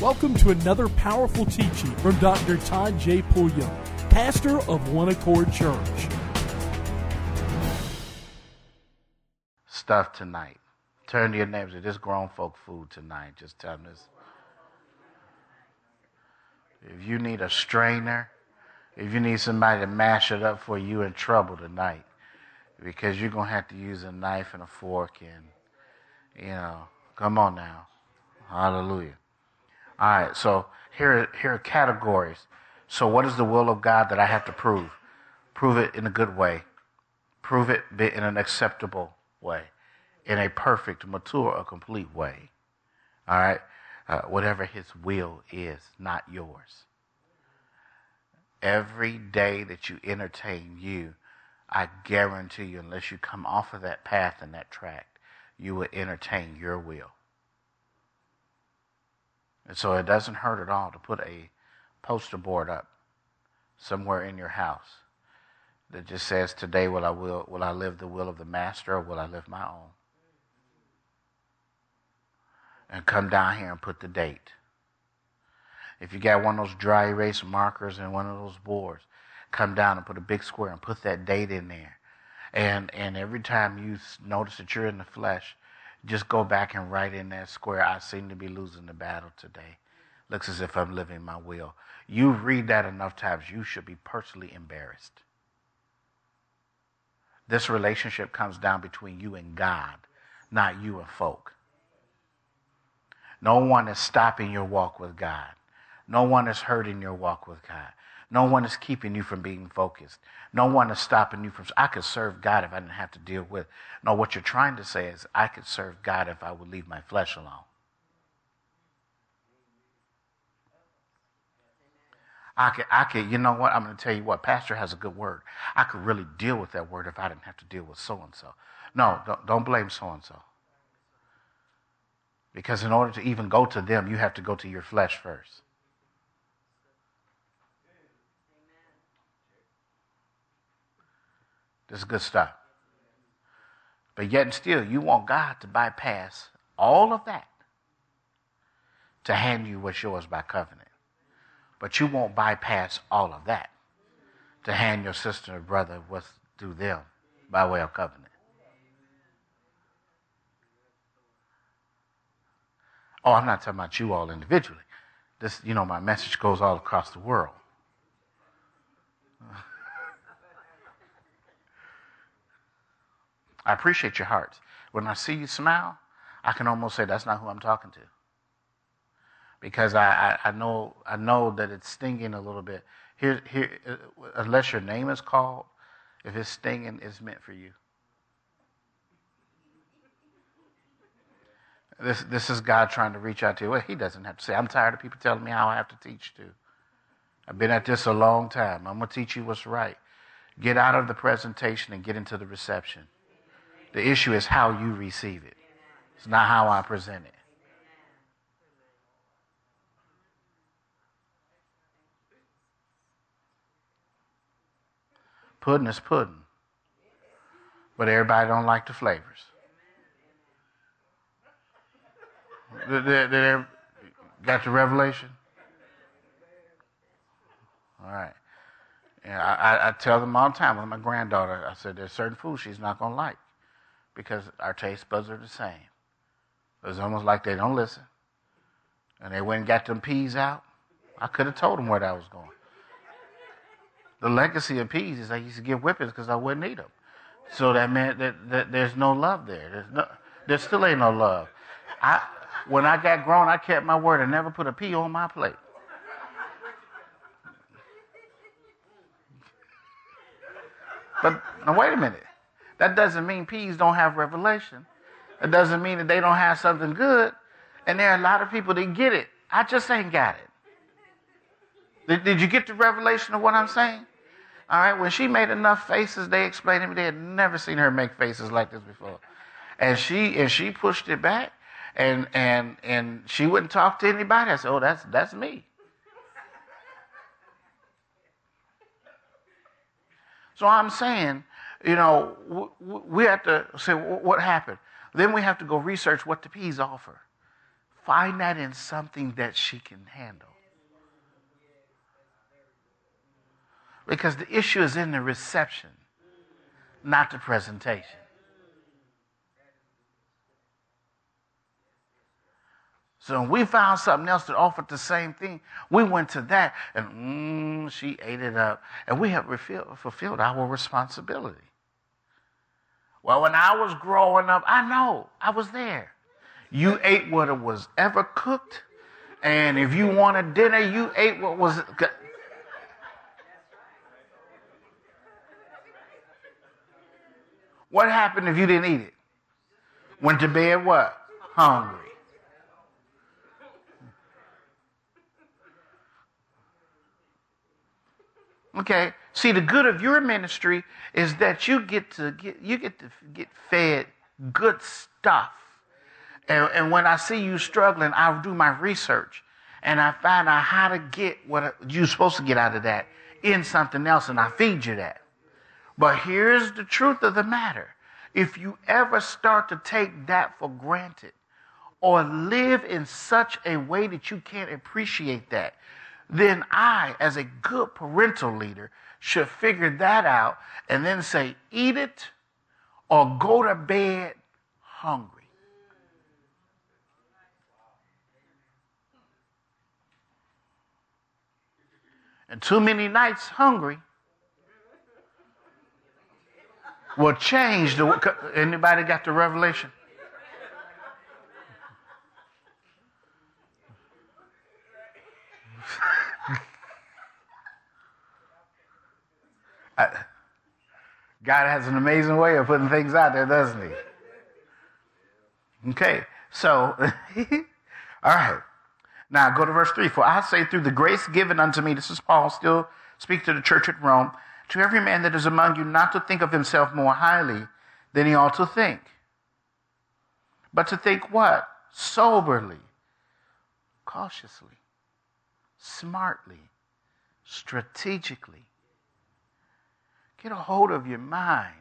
Welcome to another powerful teaching from Dr. Todd J. Pulliam, pastor of One Accord Church. Stuff tonight. Turn to your neighbors. This grown folk food tonight. Just tell them this. If you need a strainer, if you need somebody to mash it up for you, in trouble tonight, because you're gonna have to use a knife and a fork and you know, come on now, hallelujah. All right, so here here are categories. So what is the will of God that I have to prove? Prove it in a good way. Prove it in an acceptable way, in a perfect, mature, or complete way. All right, uh, whatever His will is, not yours. Every day that you entertain you, I guarantee you, unless you come off of that path and that track, you will entertain your will. And so it doesn't hurt at all to put a poster board up somewhere in your house that just says, Today will I will will I live the will of the master or will I live my own? And come down here and put the date. If you got one of those dry erase markers and one of those boards, come down and put a big square and put that date in there. And and every time you notice that you're in the flesh, just go back and write in that square, I seem to be losing the battle today. Looks as if I'm living my will. You read that enough times, you should be personally embarrassed. This relationship comes down between you and God, not you and folk. No one is stopping your walk with God. No one is hurting your walk with God. No one is keeping you from being focused. No one is stopping you from. I could serve God if I didn't have to deal with. No, what you're trying to say is, I could serve God if I would leave my flesh alone. I could, I could, you know what? I'm going to tell you what. Pastor has a good word. I could really deal with that word if I didn't have to deal with so and so. No, don't, don't blame so and so. Because in order to even go to them, you have to go to your flesh first. This is good stuff. But yet and still, you want God to bypass all of that to hand you what's yours by covenant. But you won't bypass all of that to hand your sister or brother what's due them by way of covenant. Oh, I'm not talking about you all individually. This, you know, my message goes all across the world. I appreciate your heart. When I see you smile, I can almost say that's not who I'm talking to. Because I, I, I know I know that it's stinging a little bit. Here, here, uh, unless your name is called, if it's stinging, it's meant for you. This, this is God trying to reach out to you. Well, he doesn't have to say, I'm tired of people telling me how I have to teach to. I've been at this a long time. I'm going to teach you what's right. Get out of the presentation and get into the reception. The issue is how you receive it. It's not how I present it. Pudding is pudding. But everybody don't like the flavors. Did, got the revelation? All right. Yeah, I, I, tell them all the time with my granddaughter, I said, there's certain foods she's not going to like because our taste buds are the same. It's almost like they don't listen. And they went and got them peas out. I could have told them where that was going. The legacy of peas is I used to give whippings because I wouldn't eat them. So that meant that, that there's no love there. There's no, there still ain't no love. I, when I got grown, I kept my word and never put a pea on my plate. But now wait a minute. That doesn't mean peas don't have revelation. It doesn't mean that they don't have something good. And there are a lot of people that get it. I just ain't got it. Did, did you get the revelation of what I'm saying? All right, when she made enough faces, they explained to me they had never seen her make faces like this before. And she and she pushed it back and and and she wouldn't talk to anybody. I said, Oh, that's that's me. So I'm saying you know, we have to say what happened. Then we have to go research what the peas offer. find that in something that she can handle. Because the issue is in the reception, not the presentation. So when we found something else that offered the same thing, we went to that and mm, she ate it up. And we have fulfilled our responsibility. Well, when I was growing up, I know I was there. You ate what was ever cooked. And if you wanted dinner, you ate what was. What happened if you didn't eat it? Went to bed what? Hungry. Okay. See, the good of your ministry is that you get to get you get to get fed good stuff. And, and when I see you struggling, I do my research and I find out how to get what you're supposed to get out of that in something else, and I feed you that. But here's the truth of the matter: if you ever start to take that for granted, or live in such a way that you can't appreciate that, then I, as a good parental leader, should figure that out and then say, eat it or go to bed hungry. And too many nights hungry will change the. Anybody got the revelation? God has an amazing way of putting things out there, doesn't he? Okay, so, all right. Now go to verse 3. For I say, through the grace given unto me, this is Paul still speak to the church at Rome, to every man that is among you not to think of himself more highly than he ought to think, but to think what? Soberly, cautiously, smartly, strategically, Get a hold of your mind.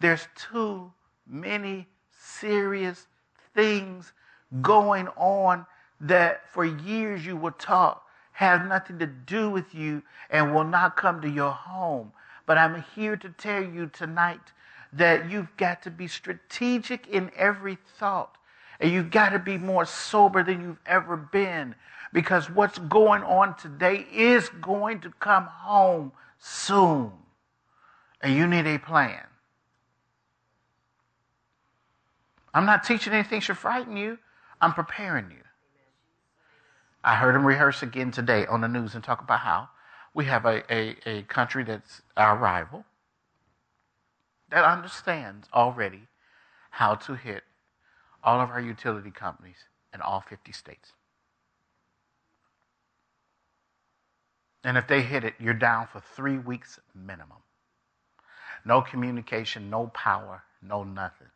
There's too many serious things going on that for years you were taught have nothing to do with you and will not come to your home. But I'm here to tell you tonight that you've got to be strategic in every thought. And you've got to be more sober than you've ever been because what's going on today is going to come home soon and you need a plan. I'm not teaching anything should frighten you. I'm preparing you. I heard him rehearse again today on the news and talk about how we have a, a, a country that's our rival that understands already how to hit all of our utility companies in all 50 states. And if they hit it, you're down for three weeks minimum. No communication, no power, no nothing.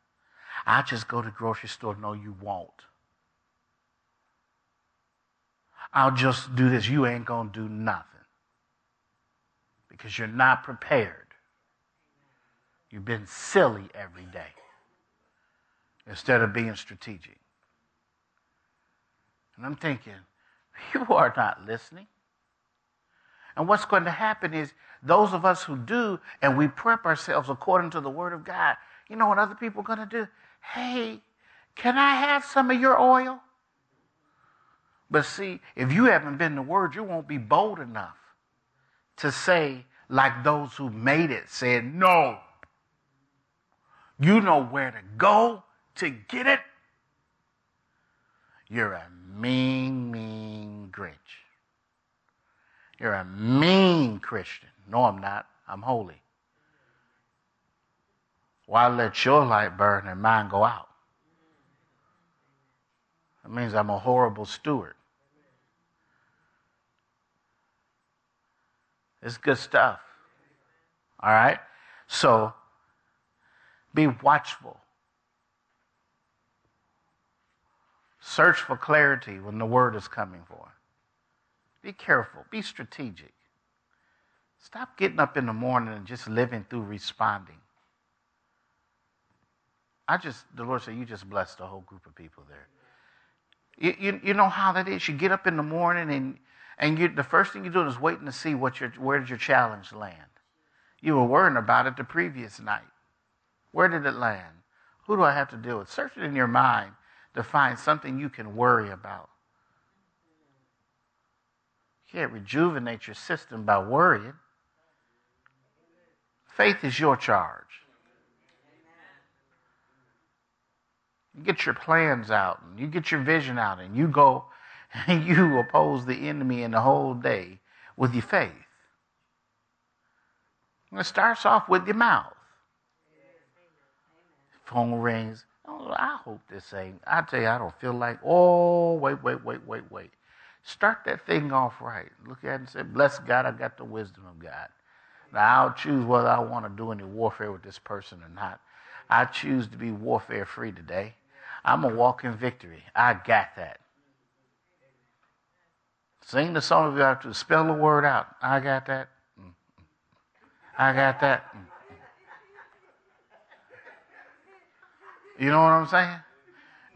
I just go to the grocery store. No, you won't. I'll just do this. You ain't going to do nothing because you're not prepared. You've been silly every day instead of being strategic. And I'm thinking, you are not listening. And what's going to happen is those of us who do and we prep ourselves according to the Word of God, you know what other people are going to do? Hey, can I have some of your oil? But see, if you haven't been the Word, you won't be bold enough to say, like those who made it said, no. You know where to go to get it. You're a mean, mean Grinch. You're a mean Christian. No, I'm not. I'm holy. Why let your light burn and mine go out? That means I'm a horrible steward. It's good stuff. All right? So be watchful. Search for clarity when the word is coming for. Be careful. Be strategic. Stop getting up in the morning and just living through responding. I just, the Lord said, you just blessed a whole group of people there. You, you, you know how that is. You get up in the morning and, and you, the first thing you're doing is waiting to see what your, where did your challenge land. You were worrying about it the previous night. Where did it land? Who do I have to deal with? Search it in your mind to find something you can worry about. Can't rejuvenate your system by worrying. Faith is your charge. You get your plans out and you get your vision out and you go and you oppose the enemy in the whole day with your faith. And It starts off with your mouth. Phone rings. Oh, I hope this ain't. I tell you, I don't feel like. Oh, wait, wait, wait, wait, wait. Start that thing off right. Look at it and say, Bless God, I got the wisdom of God. Now I'll choose whether I want to do any warfare with this person or not. I choose to be warfare free today. I'm a walk in victory. I got that. Sing the song of God to spell the word out. I got that. Mm-hmm. I got that. Mm-hmm. You know what I'm saying?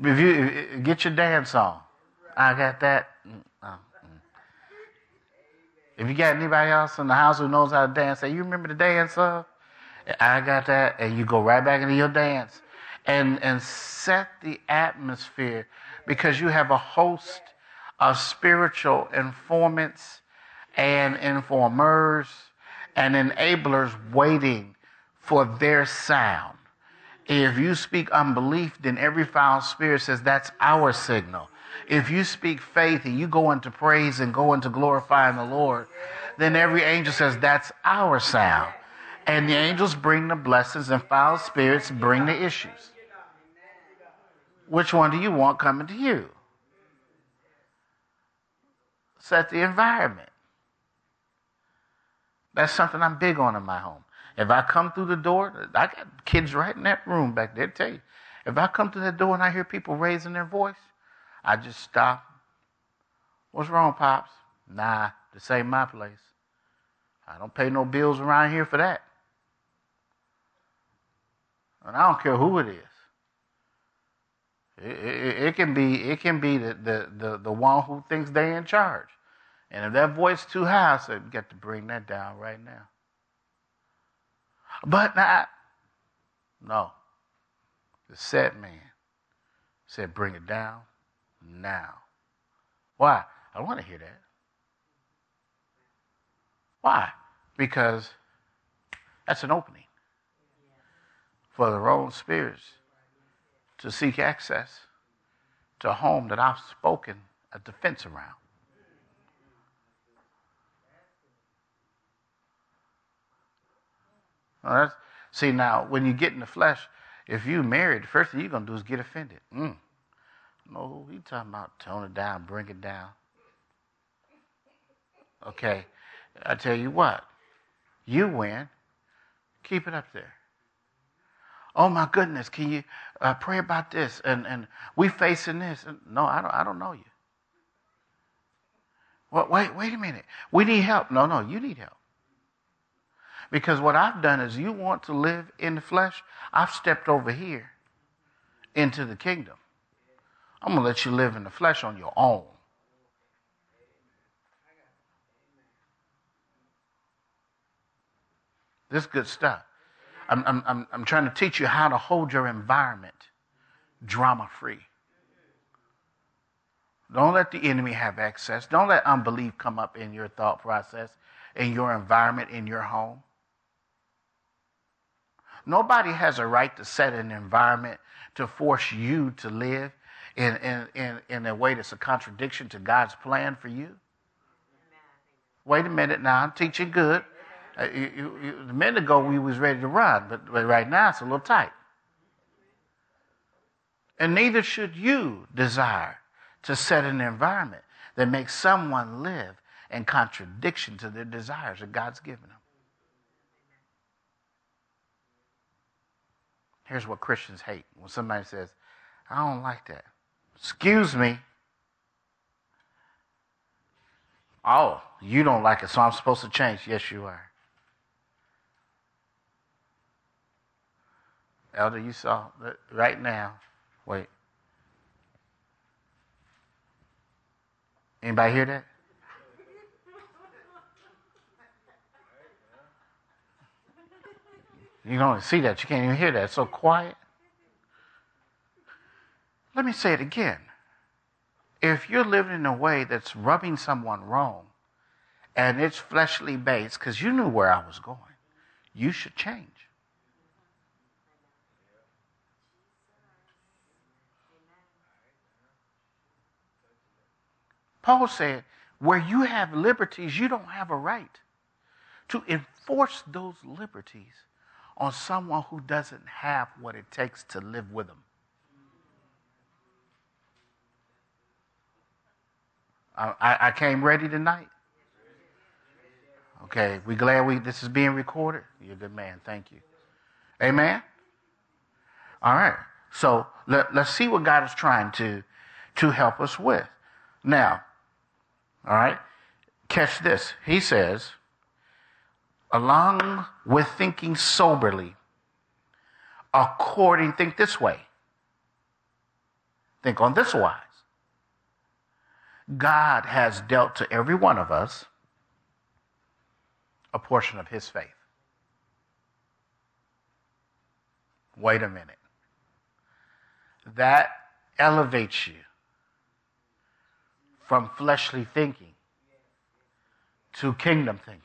If you get your dance on, I got that. Mm-hmm. If you got anybody else in the house who knows how to dance, say, you remember the dance of? I got that. And you go right back into your dance and, and set the atmosphere because you have a host of spiritual informants and informers and enablers waiting for their sound. If you speak unbelief, then every foul spirit says that's our signal. If you speak faith and you go into praise and go into glorifying the Lord, then every angel says that's our sound. And the angels bring the blessings and foul spirits bring the issues. Which one do you want coming to you? Set the environment. That's something I'm big on in my home. If I come through the door, I got kids right in that room back there. Tell you, if I come through that door and I hear people raising their voice, I just stopped. What's wrong, pops? Nah, this ain't my place. I don't pay no bills around here for that. And I don't care who it is. It, it, it, can be it can be the, the, the, the one who thinks they in charge. And if that voice too high, I said, you got to bring that down right now. But not. No. The set man said, bring it down now. Why? I want to hear that. Why? Because that's an opening for their own spirits to seek access to a home that I've spoken a defense around. Well, see, now, when you get in the flesh, if you married, the first thing you're going to do is get offended. Mm. No, he talking about tone it down, bring it down. Okay, I tell you what, you win. Keep it up there. Oh my goodness, can you uh, pray about this? And and we facing this. No, I don't. I don't know you. Well, wait, wait a minute. We need help. No, no, you need help. Because what I've done is, you want to live in the flesh. I've stepped over here into the kingdom. I'm going to let you live in the flesh on your own. This good stuff. I'm, I'm, I'm, I'm trying to teach you how to hold your environment drama free. Don't let the enemy have access. Don't let unbelief come up in your thought process, in your environment, in your home. Nobody has a right to set an environment to force you to live in, in, in, in a way that's a contradiction to God's plan for you? Wait a minute now, I'm teaching good. Uh, you, you, you, a minute ago we was ready to run, but, but right now it's a little tight. And neither should you desire to set an environment that makes someone live in contradiction to their desires that God's given them. Here's what Christians hate when somebody says, I don't like that. Excuse me. Oh, you don't like it, so I'm supposed to change. Yes, you are. Elder, you saw that right now. Wait. Anybody hear that? You don't see that. You can't even hear that. It's so quiet. Let me say it again. If you're living in a way that's rubbing someone wrong and it's fleshly based, because you knew where I was going, you should change. Paul said, where you have liberties, you don't have a right to enforce those liberties on someone who doesn't have what it takes to live with them. I, I came ready tonight. Okay, we glad we this is being recorded. You're a good man. Thank you. Amen. All right. So let, let's see what God is trying to to help us with. Now, all right, catch this. He says, along with thinking soberly, according, think this way. Think on this wise. God has dealt to every one of us a portion of his faith. Wait a minute. That elevates you from fleshly thinking to kingdom thinking.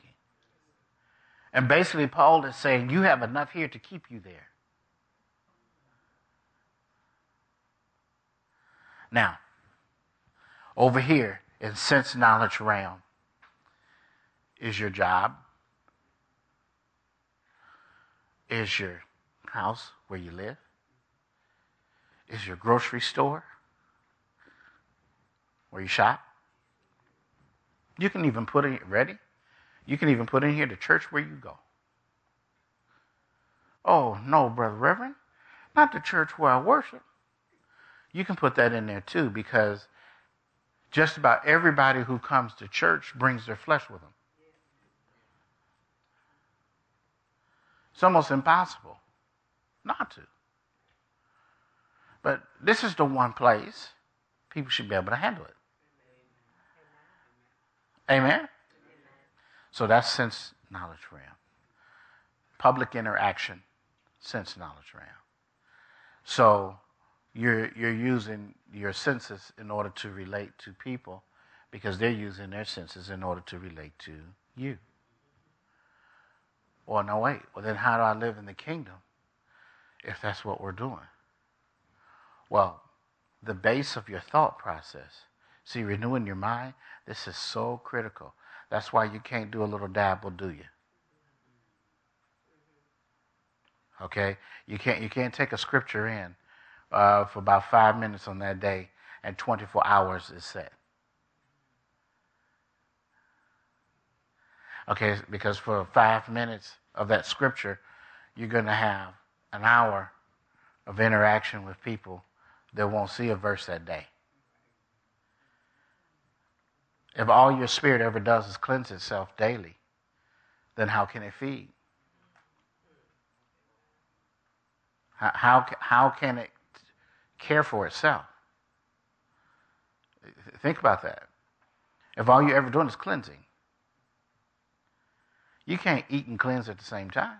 And basically, Paul is saying, You have enough here to keep you there. Now, over here in sense knowledge realm is your job, is your house where you live, is your grocery store where you shop. You can even put it ready. You can even put in here the church where you go. Oh, no, Brother Reverend, not the church where I worship. You can put that in there too because just about everybody who comes to church brings their flesh with them. It's almost impossible not to. But this is the one place people should be able to handle it. Amen? So that's sense knowledge realm. Public interaction, sense knowledge realm. So you're, you're using your senses in order to relate to people because they're using their senses in order to relate to you. Well, no, wait. Well, then how do I live in the kingdom if that's what we're doing? Well, the base of your thought process. See, renewing your mind, this is so critical. That's why you can't do a little dabble, do you? Okay? You can't, you can't take a scripture in uh, for about five minutes on that day, and 24 hours is set. Okay, because for five minutes of that scripture, you're going to have an hour of interaction with people that won't see a verse that day. If all your spirit ever does is cleanse itself daily, then how can it feed? How, how, how can it care for itself. Think about that. If all you're ever doing is cleansing, you can't eat and cleanse at the same time.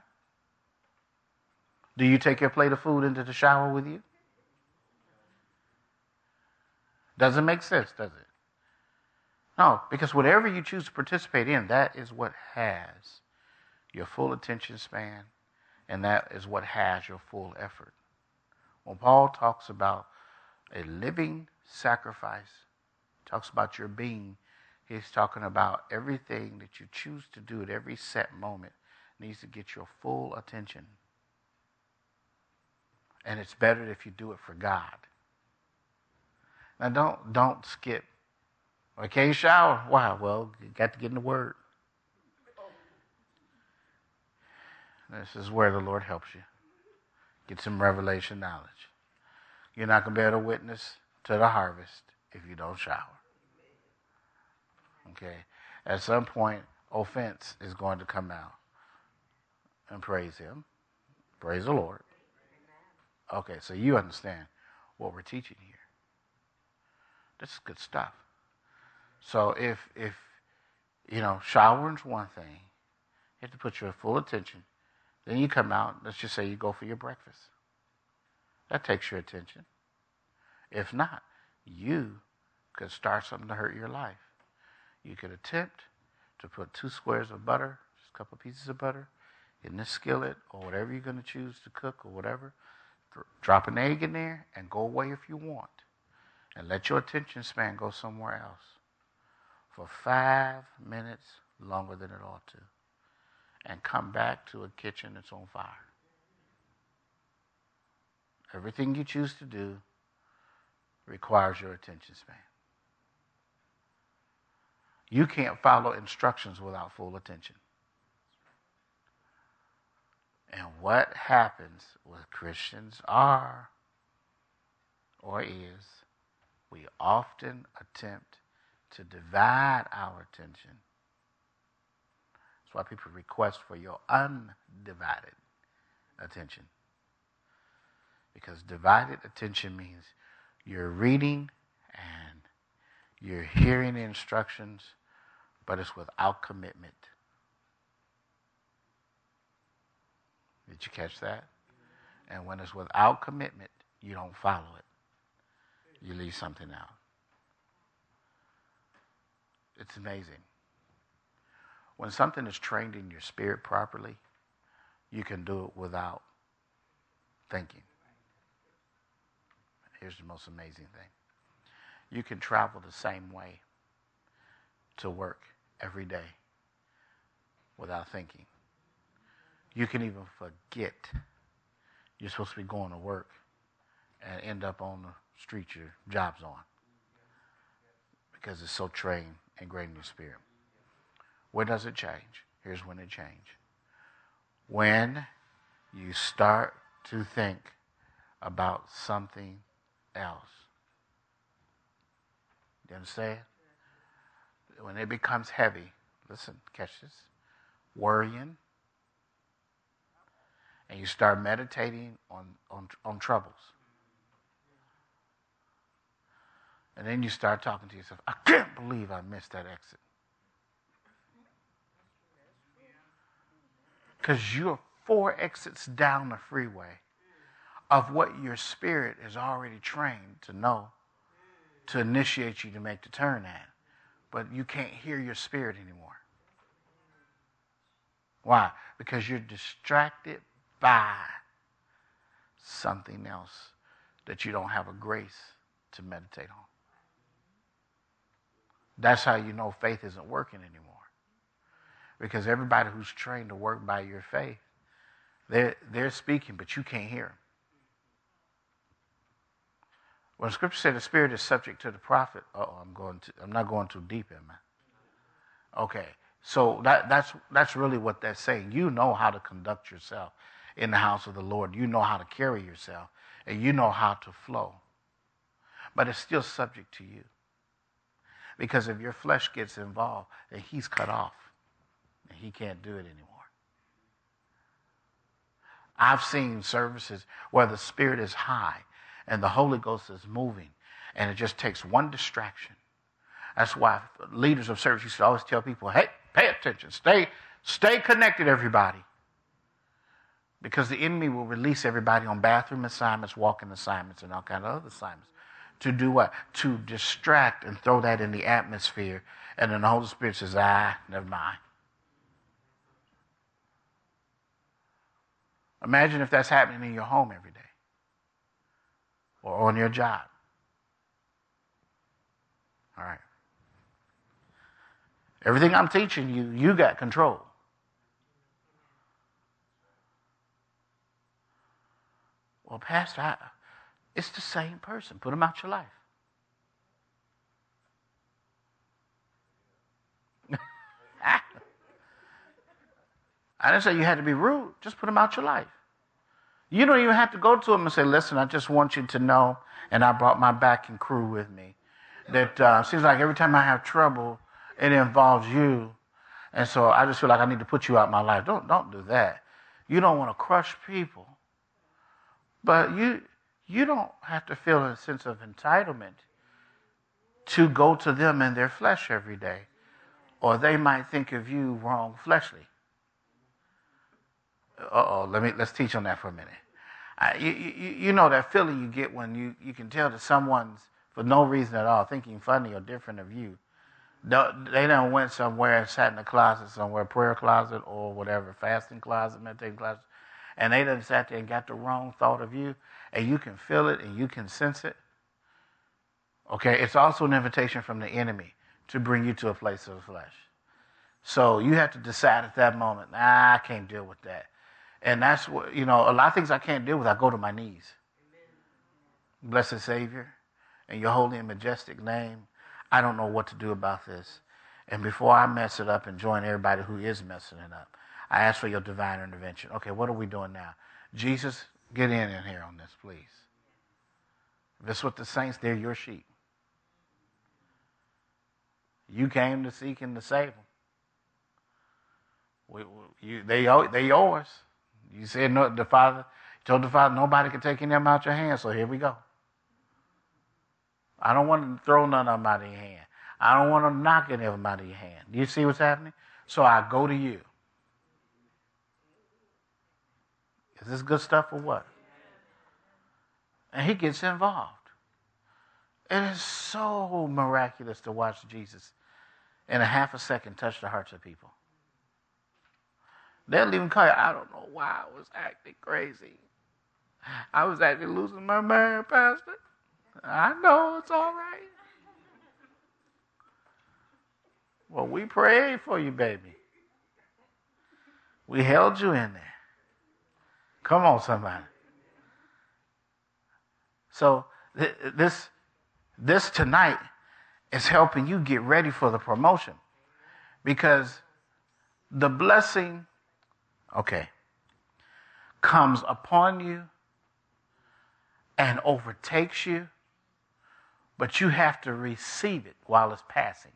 Do you take your plate of food into the shower with you? Doesn't make sense, does it? No, because whatever you choose to participate in, that is what has your full attention span, and that is what has your full effort. When Paul talks about a living sacrifice, talks about your being, he's talking about everything that you choose to do at every set moment needs to get your full attention. And it's better if you do it for God. Now don't don't skip. Okay, shower. Wow, well, you got to get in the word. This is where the Lord helps you. Get some revelation knowledge. You're not going to be able to witness to the harvest if you don't shower. Okay? At some point, offense is going to come out. And praise Him. Praise the Lord. Okay, so you understand what we're teaching here. This is good stuff. So if if you know showering's one thing, you have to put your full attention. Then you come out. Let's just say you go for your breakfast. That takes your attention. If not, you could start something to hurt your life. You could attempt to put two squares of butter, just a couple pieces of butter, in this skillet or whatever you're going to choose to cook or whatever. Drop an egg in there and go away if you want. And let your attention span go somewhere else for five minutes longer than it ought to. And come back to a kitchen that's on fire. Everything you choose to do requires your attention span. You can't follow instructions without full attention. And what happens with Christians are or is we often attempt to divide our attention. That's why people request for your undivided attention. Because divided attention means you're reading and you're hearing the instructions, but it's without commitment. Did you catch that? And when it's without commitment, you don't follow it. You leave something out. It's amazing. When something is trained in your spirit properly, you can do it without thinking. Here's the most amazing thing you can travel the same way to work every day without thinking. You can even forget you're supposed to be going to work and end up on the street your job's on because it's so trained and ingrained in your spirit. Where does it change? Here's when it changes. When you start to think about something else. You understand? When it becomes heavy, listen, catch this. Worrying, and you start meditating on, on, on troubles. And then you start talking to yourself, I can't believe I missed that exit. Because you're four exits down the freeway of what your spirit is already trained to know to initiate you to make the turn at. But you can't hear your spirit anymore. Why? Because you're distracted by something else that you don't have a grace to meditate on. That's how you know faith isn't working anymore. Because everybody who's trained to work by your faith, they're, they're speaking, but you can't hear them. When Scripture said the Spirit is subject to the prophet, oh, I'm going to, I'm not going too deep, am I? Okay, so that, that's that's really what that's saying. You know how to conduct yourself in the house of the Lord. You know how to carry yourself, and you know how to flow. But it's still subject to you, because if your flesh gets involved, then He's cut off, He can't do it anymore. I've seen services where the Spirit is high and the Holy Ghost is moving, and it just takes one distraction. That's why leaders of service used to always tell people, "Hey, pay attention, stay, stay connected, everybody." Because the enemy will release everybody on bathroom assignments, walking assignments, and all kind of other assignments. To do what? To distract and throw that in the atmosphere. And then the Holy Spirit says, ah, never mind. Imagine if that's happening in your home every day or on your job. All right. Everything I'm teaching you, you got control. Well, Pastor, I, it's the same person. Put them out your life. I didn't say you had to be rude. Just put them out your life. You don't even have to go to them and say, listen, I just want you to know, and I brought my backing crew with me, that uh, seems like every time I have trouble, it involves you. And so I just feel like I need to put you out my life. Don't, don't do that. You don't want to crush people. But you, you don't have to feel a sense of entitlement to go to them in their flesh every day, or they might think of you wrong fleshly. Uh oh, let me let's teach on that for a minute. I, you, you, you know that feeling you get when you, you can tell that someone's for no reason at all thinking funny or different of you. They don't went somewhere and sat in a closet somewhere, prayer closet or whatever, fasting closet, meditating closet, and they done sat there and got the wrong thought of you, and you can feel it and you can sense it. Okay, it's also an invitation from the enemy to bring you to a place of the flesh. So you have to decide at that moment, nah, I can't deal with that. And that's what, you know, a lot of things I can't deal with, I go to my knees. Amen. Blessed Savior, in your holy and majestic name, I don't know what to do about this. And before I mess it up and join everybody who is messing it up, I ask for your divine intervention. Okay, what are we doing now? Jesus, get in in here on this, please. This is what the saints, they're your sheep. You came to seek and to save them. We, you, they, they yours. You said no, the Father, told the Father nobody can take any of them out your hand, so here we go. I don't want to throw none of them out of your hand. I don't want to knock any of them out of your hand. Do you see what's happening? So I go to you. Is this good stuff or what? And he gets involved. It is so miraculous to watch Jesus in a half a second touch the hearts of people. They'll even call you, I don't know why I was acting crazy. I was actually losing my mind, Pastor. I know it's all right. Well, we prayed for you, baby. We held you in there. Come on, somebody. So th- this this tonight is helping you get ready for the promotion because the blessing okay comes upon you and overtakes you but you have to receive it while it's passing.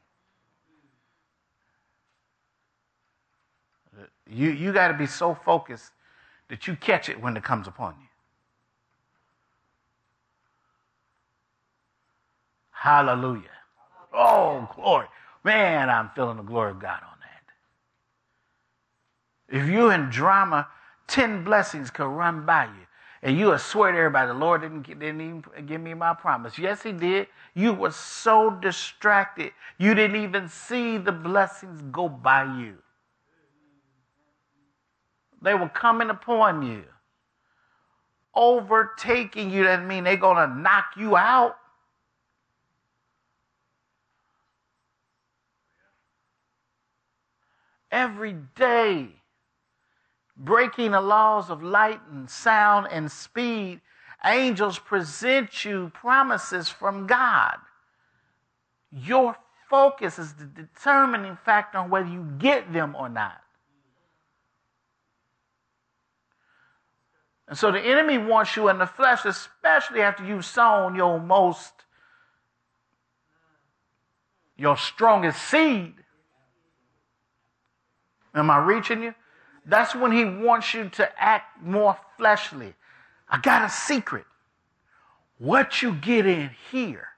You, you got to be so focused that you catch it when it comes upon you. Hallelujah. Oh, glory. Man, I'm feeling the glory of God on. If you're in drama, 10 blessings could run by you and you will swear to everybody, the Lord didn't, didn't even give me my promise. Yes, He did. You were so distracted, you didn't even see the blessings go by you. They were coming upon you, overtaking you. That mean they're going to knock you out. Every day breaking the laws of light and sound and speed, angels present you promises from God. Your focus is the determining factor on whether you get them or not. And so the enemy wants you in the flesh, especially after you've sown your most, your strongest seed. Am I reaching you? That's when he wants you to act more fleshly. I got a secret. What you get in here,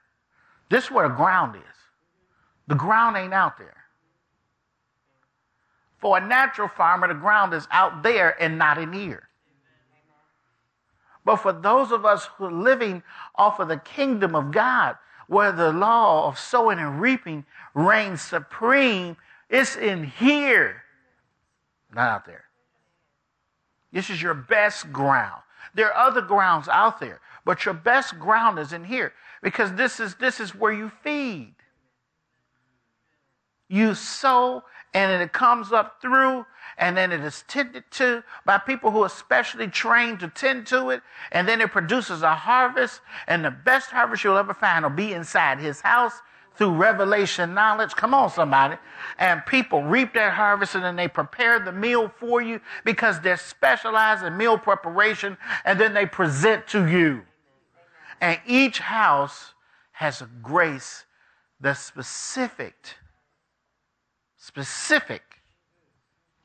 this is where the ground is. The ground ain't out there. For a natural farmer, the ground is out there and not in here. But for those of us who are living off of the kingdom of God, where the law of sowing and reaping reigns supreme, it's in here not out there. This is your best ground. There are other grounds out there, but your best ground is in here because this is this is where you feed. You sow and it comes up through and then it is tended to by people who are specially trained to tend to it and then it produces a harvest and the best harvest you'll ever find will be inside his house through revelation knowledge. Come on, somebody. And people reap their harvest and then they prepare the meal for you because they're specialized in meal preparation and then they present to you. And each house has a grace that's specific, specific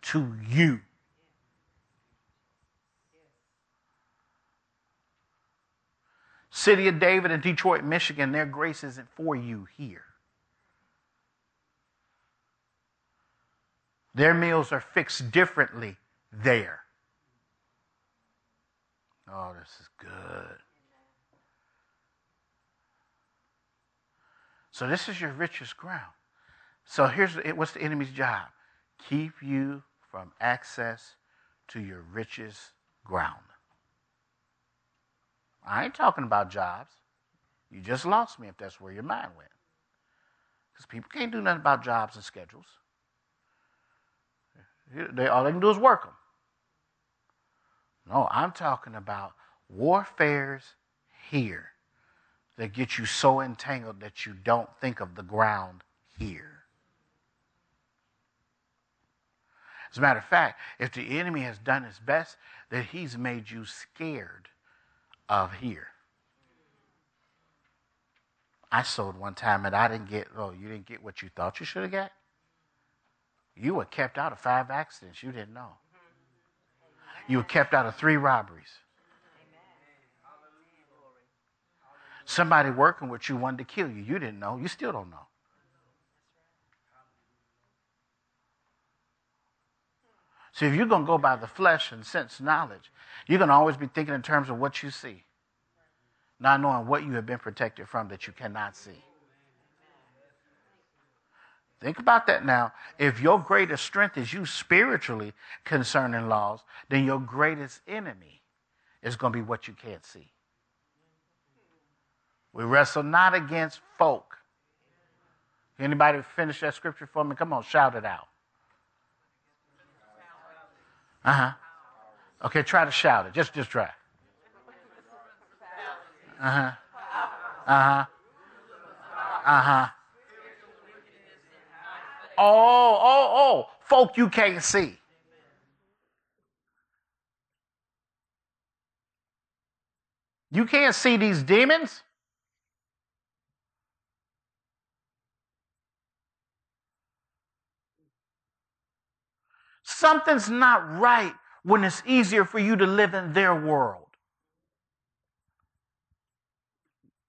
to you. City of David and Detroit, Michigan, their grace isn't for you here. Their meals are fixed differently there. Oh, this is good. So this is your richest ground. So here's what's the enemy's job? Keep you from access to your richest ground. I ain't talking about jobs. You just lost me if that's where your mind went. Because people can't do nothing about jobs and schedules. They, all they can do is work them. No, I'm talking about warfares here that get you so entangled that you don't think of the ground here. As a matter of fact, if the enemy has done his best, that he's made you scared of here. I sold one time and I didn't get, oh, you didn't get what you thought you should have got? You were kept out of five accidents you didn't know. You were kept out of three robberies. Somebody working with you wanted to kill you. You didn't know. You still don't know. See, if you're going to go by the flesh and sense knowledge, you're going to always be thinking in terms of what you see, not knowing what you have been protected from that you cannot see. Think about that now. If your greatest strength is you spiritually concerning laws, then your greatest enemy is going to be what you can't see. We wrestle not against folk. Anybody finish that scripture for me? Come on, shout it out. Uh huh. Okay, try to shout it. Just, just try. Uh huh. Uh huh. Uh huh. Oh, oh, oh. Folk you can't see. You can't see these demons. Something's not right when it's easier for you to live in their world.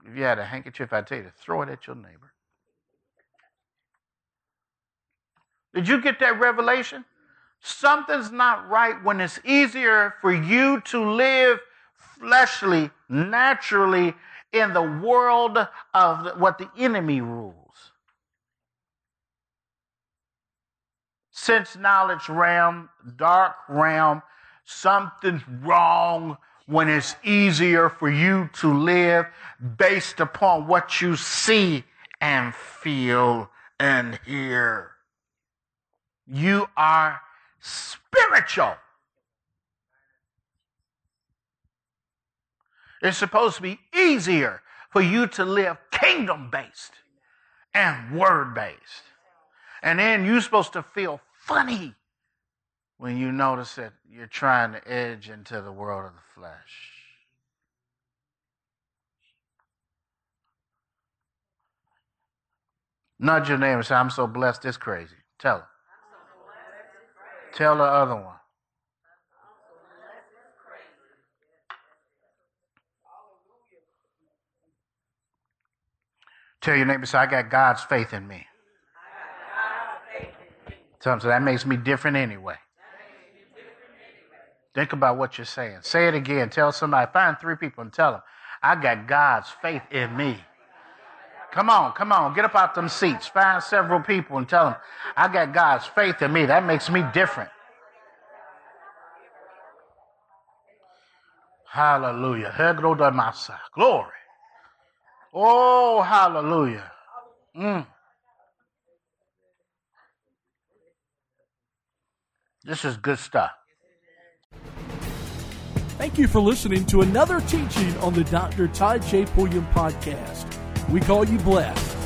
If you had a handkerchief, I'd tell you to throw it at your neighbor. Did you get that revelation? Something's not right when it's easier for you to live fleshly, naturally in the world of what the enemy rules. Sense knowledge realm, dark realm, something's wrong when it's easier for you to live based upon what you see and feel and hear. You are spiritual. It's supposed to be easier for you to live kingdom based and word based. And then you're supposed to feel funny when you notice that you're trying to edge into the world of the flesh. Nudge your neighbor say, I'm so blessed, it's crazy. Tell him. Tell the other one. Tell your neighbor, say, I got God's faith in me. So that makes me different anyway. Think about what you're saying. Say it again. Tell somebody, find three people and tell them, I got God's faith in me. Come on, come on, get up out them seats. Find several people and tell them, I got God's faith in me. That makes me different. Hallelujah. Glory. Oh, hallelujah. Mm. This is good stuff. Thank you for listening to another teaching on the Dr. Todd J. Pulliam podcast. We call you blessed.